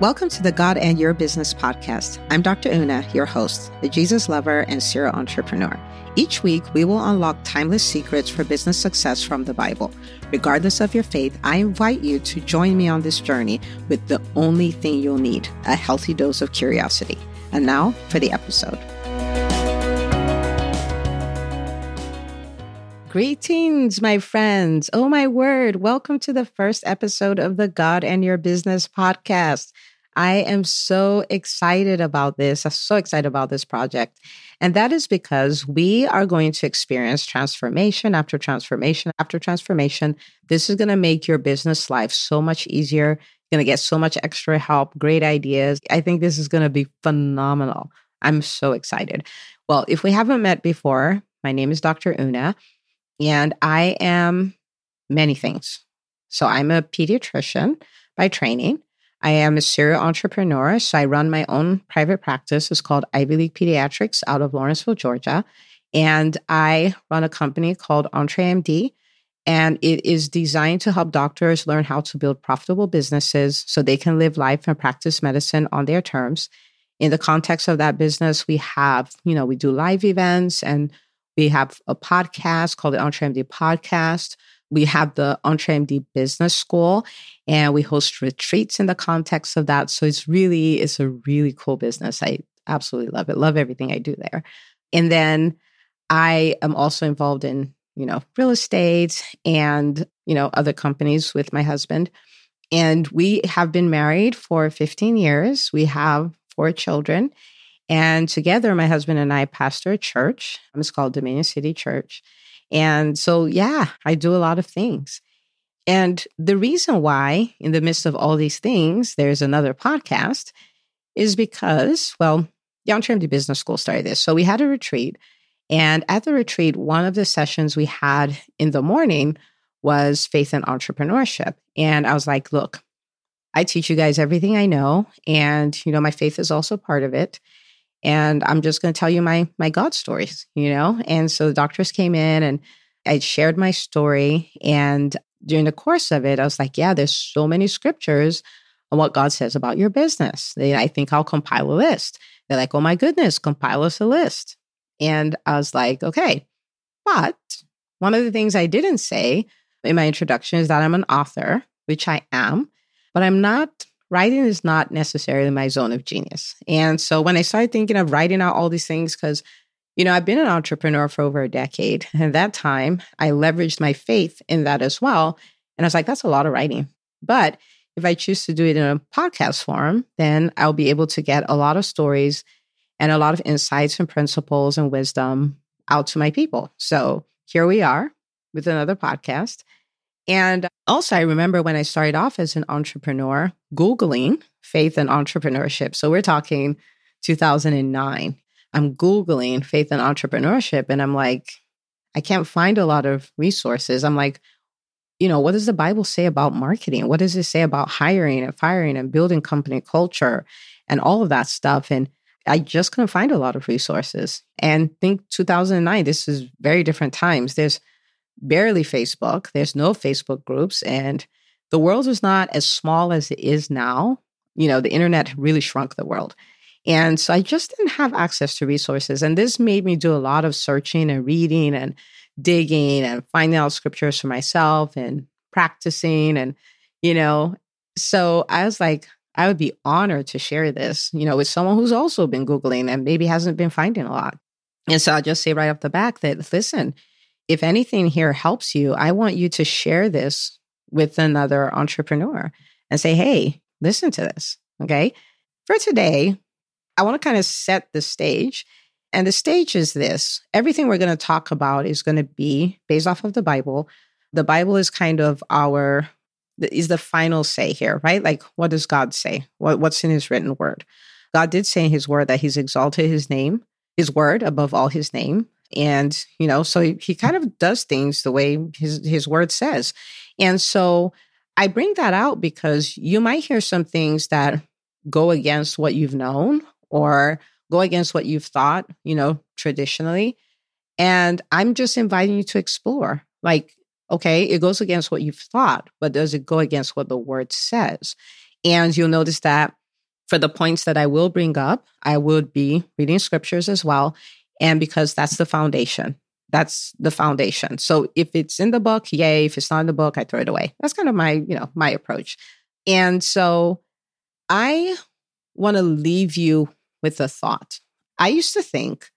Welcome to the God and Your Business podcast. I'm Dr. Una, your host, the Jesus lover and serial entrepreneur. Each week, we will unlock timeless secrets for business success from the Bible. Regardless of your faith, I invite you to join me on this journey with the only thing you'll need a healthy dose of curiosity. And now for the episode. Greetings, my friends. Oh, my word. Welcome to the first episode of the God and Your Business podcast. I am so excited about this. I'm so excited about this project. And that is because we are going to experience transformation after transformation after transformation. This is going to make your business life so much easier. You're going to get so much extra help, great ideas. I think this is going to be phenomenal. I'm so excited. Well, if we haven't met before, my name is Dr. Una, and I am many things. So I'm a pediatrician by training. I am a serial entrepreneur. So I run my own private practice. It's called Ivy League Pediatrics out of Lawrenceville, Georgia. And I run a company called EntreMD. And it is designed to help doctors learn how to build profitable businesses so they can live life and practice medicine on their terms. In the context of that business, we have, you know, we do live events and we have a podcast called the EntreMD Podcast. We have the EntreMD Business School and we host retreats in the context of that. So it's really, it's a really cool business. I absolutely love it. Love everything I do there. And then I am also involved in, you know, real estate and, you know, other companies with my husband. And we have been married for 15 years. We have four children. And together, my husband and I pastor a church. It's called Dominion City Church. And so, yeah, I do a lot of things. And the reason why, in the midst of all these things, there's another podcast is because, well, the EntreMD Business School started this. So we had a retreat. And at the retreat, one of the sessions we had in the morning was faith and entrepreneurship. And I was like, look, I teach you guys everything I know. And, you know, my faith is also part of it and I'm just going to tell you my my God stories, you know. And so the doctors came in and I shared my story, and during the course of it, I was like, "Yeah, there's so many scriptures on what God says about your business. They, I think I'll compile a list." They're like, "Oh my goodness, compile us a list," and I was like, "Okay," but one of the things I didn't say in my introduction is that I'm an author, which I am, but I'm not writing is not necessarily my zone of genius. And so when I started thinking of writing out all these things, because, you know, I've been an entrepreneur for over a decade. And at that time, I leveraged my faith in that as well. And I was like, that's a lot of writing. But if I choose to do it in a podcast form, then I'll be able to get a lot of stories and a lot of insights and principles and wisdom out to my people. So here we are with another podcast. And also, I remember when I started off as an entrepreneur, Googling faith and entrepreneurship. So we're talking 2009. I'm Googling faith and entrepreneurship, and I'm like, I can't find a lot of resources. I'm like, you know, what does the Bible say about marketing? What does it say about hiring and firing and building company culture and all of that stuff? And I just couldn't find a lot of resources. And think 2009, this is very different times. There's barely Facebook. There's no Facebook groups. And the world is not as small as it is now. You know, the internet really shrunk the world. And so I just didn't have access to resources. And this made me do a lot of searching and reading and digging and finding out scriptures for myself and practicing. And, you know, so I was like, I would be honored to share this, you know, with someone who's also been Googling and maybe hasn't been finding a lot. And so I'll just say right off the back that, listen, if anything here helps you, I want you to share this with another entrepreneur and say, hey, listen to this. Okay. For today, I want to kind of set the stage. And the stage is this everything we're going to talk about is going to be based off of the Bible. The Bible is kind of our is the final say here, right? Like, what does God say? What, what's in his written word? God did say in his word that he's exalted his name, his word above all his name and you know so he, he kind of does things the way his his word says and so i bring that out because you might hear some things that go against what you've known or go against what you've thought you know traditionally and i'm just inviting you to explore like okay it goes against what you've thought but does it go against what the word says and you'll notice that for the points that I will bring up, I would be reading scriptures as well. And because that's the foundation, that's the foundation. So if it's in the book, yay. If it's not in the book, I throw it away. That's kind of my, you know, my approach. And so I want to leave you with a thought. I used to think,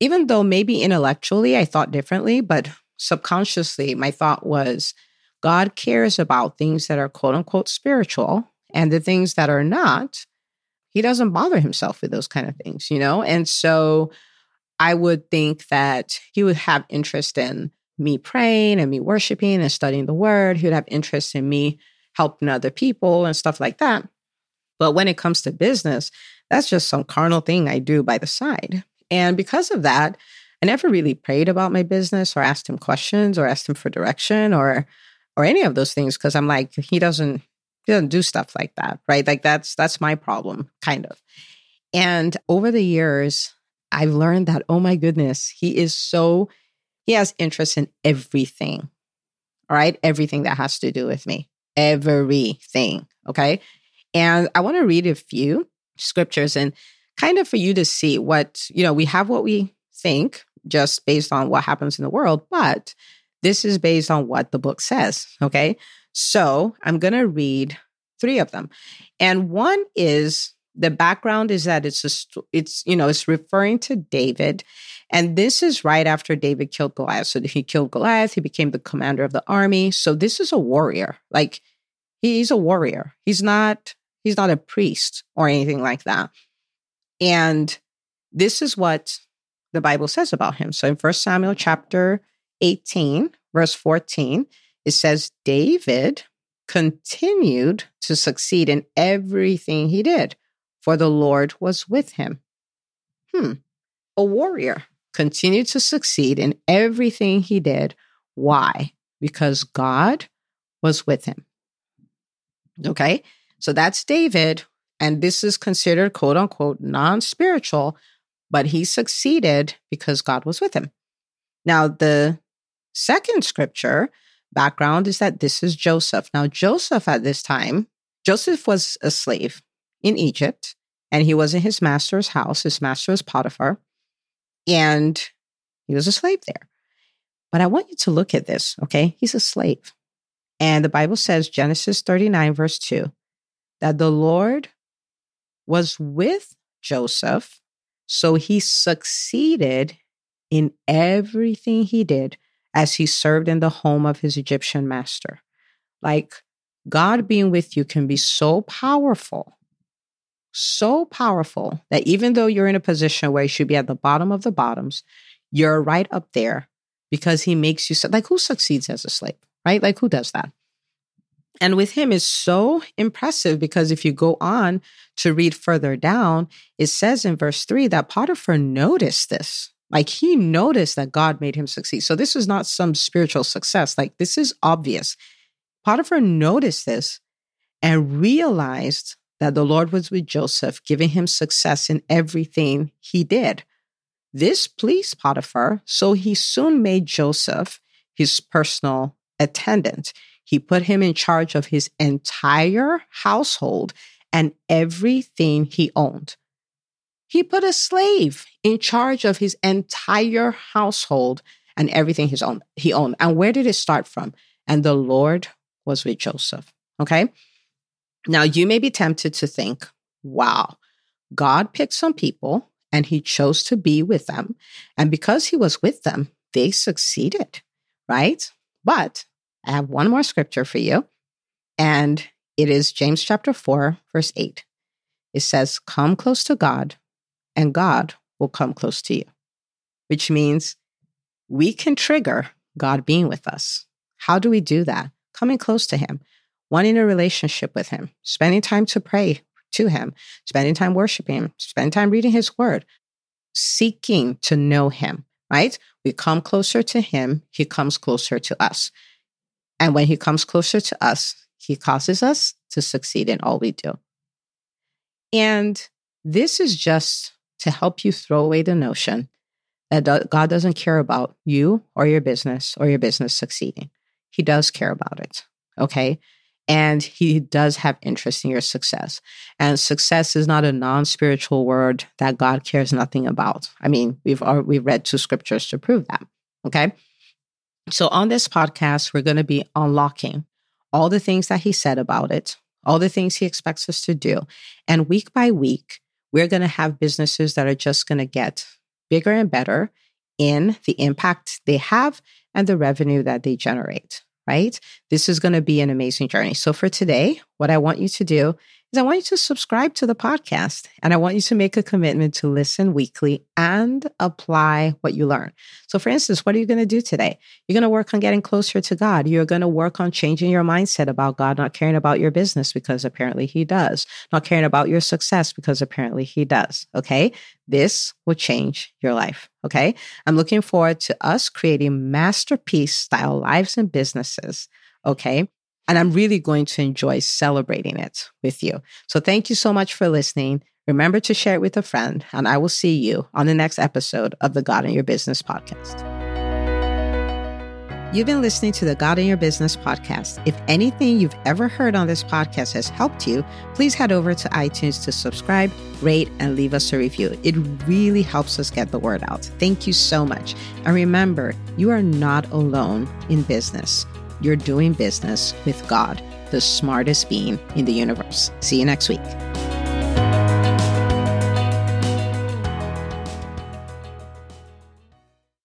even though maybe intellectually I thought differently, but subconsciously my thought was God cares about things that are quote unquote spiritual and the things that are not, he doesn't bother himself with those kind of things, you know? And so I would think that he would have interest in me praying and me worshiping and studying the word. He would have interest in me helping other people and stuff like that. But when it comes to business, that's just some carnal thing I do by the side. And because of that, I never really prayed about my business or asked him questions or asked him for direction or or any of those things because I'm like he doesn't he doesn't do stuff like that, right? Like that's that's my problem kind of. And over the years, I've learned that oh my goodness, he is so he has interest in everything. All right? Everything that has to do with me. Everything, okay? And I want to read a few scriptures and kind of for you to see what, you know, we have what we think just based on what happens in the world, but this is based on what the book says. Okay. So I'm going to read three of them. And one is the background is that it's a, it's, you know, it's referring to David. And this is right after David killed Goliath. So he killed Goliath, he became the commander of the army. So this is a warrior. Like he's a warrior. He's not He's not a priest or anything like that. And this is what the Bible says about him. So in First Samuel chapter 18, verse 14, it says, David continued to succeed in everything he did, for the Lord was with him. Hmm. A warrior continued to succeed in everything he did. Why? Because God was with him. Okay. So that's David. And this is considered quote unquote non spiritual, but he succeeded because God was with him. Now, the second scripture background is that this is Joseph. Now, Joseph at this time, Joseph was a slave in Egypt and he was in his master's house. His master was Potiphar and he was a slave there. But I want you to look at this, okay? He's a slave. And the Bible says, Genesis 39, verse 2, that the Lord was with Joseph, so he succeeded in everything he did as he served in the home of his Egyptian master. Like God being with you can be so powerful, so powerful that even though you're in a position where you should be at the bottom of the bottoms, you're right up there because he makes you like who succeeds as a slave, right? Like who does that? And with him is so impressive because if you go on to read further down, it says in verse three that Potiphar noticed this. Like he noticed that God made him succeed. So this is not some spiritual success. Like this is obvious. Potiphar noticed this and realized the Lord was with Joseph, giving him success in everything he did. This pleased Potiphar, so he soon made Joseph his personal attendant. He put him in charge of his entire household and everything he owned. He put a slave in charge of his entire household and everything his own, he owned. And where did it start from? And the Lord was with Joseph. Okay. Now you may be tempted to think, wow, God picked some people and he chose to be with them. And because he was with them, they succeeded, right? But I have one more scripture for you, and it is James chapter 4, verse 8. It says, Come close to God, and God will come close to you, which means we can trigger God being with us. How do we do that? Coming close to Him, wanting a relationship with Him, spending time to pray to Him, spending time worshiping Him, spending time reading His Word, seeking to know Him, right? We come closer to Him, He comes closer to us. And when he comes closer to us, he causes us to succeed in all we do. And this is just to help you throw away the notion that God doesn't care about you or your business or your business succeeding. He does care about it. Okay. And he does have interest in your success. And success is not a non-spiritual word that God cares nothing about. I mean, we've already, we've read two scriptures to prove that. Okay. So on this podcast, we're going to be unlocking all the things that he said about it, all the things he expects us to do. And week by week, we're going to have businesses that are just going to get bigger and better in the impact they have and the revenue that they generate right? This is going to be an amazing journey. So for today, what I want you to do is I want you to subscribe to the podcast and I want you to make a commitment to listen weekly and apply what you learn. So, for instance, what are you going to do today? You're going to work on getting closer to God. You're going to work on changing your mindset about God not caring about your business because apparently He does, not caring about your success because apparently He does. Okay. This will change your life. Okay. I'm looking forward to us creating masterpiece style lives and businesses. Okay. And I'm really going to enjoy celebrating it with you. So thank you so much for listening. Remember to share it with a friend, and I will see you on the next episode of the God in Your Business podcast. You've been listening to the God in Your Business podcast. If anything you've ever heard on this podcast has helped you, please head over to iTunes to subscribe, rate, and leave us a review. It really helps us get the word out. Thank you so much. And remember, you are not alone in business you're doing business with God, the smartest being in the universe. See you next week.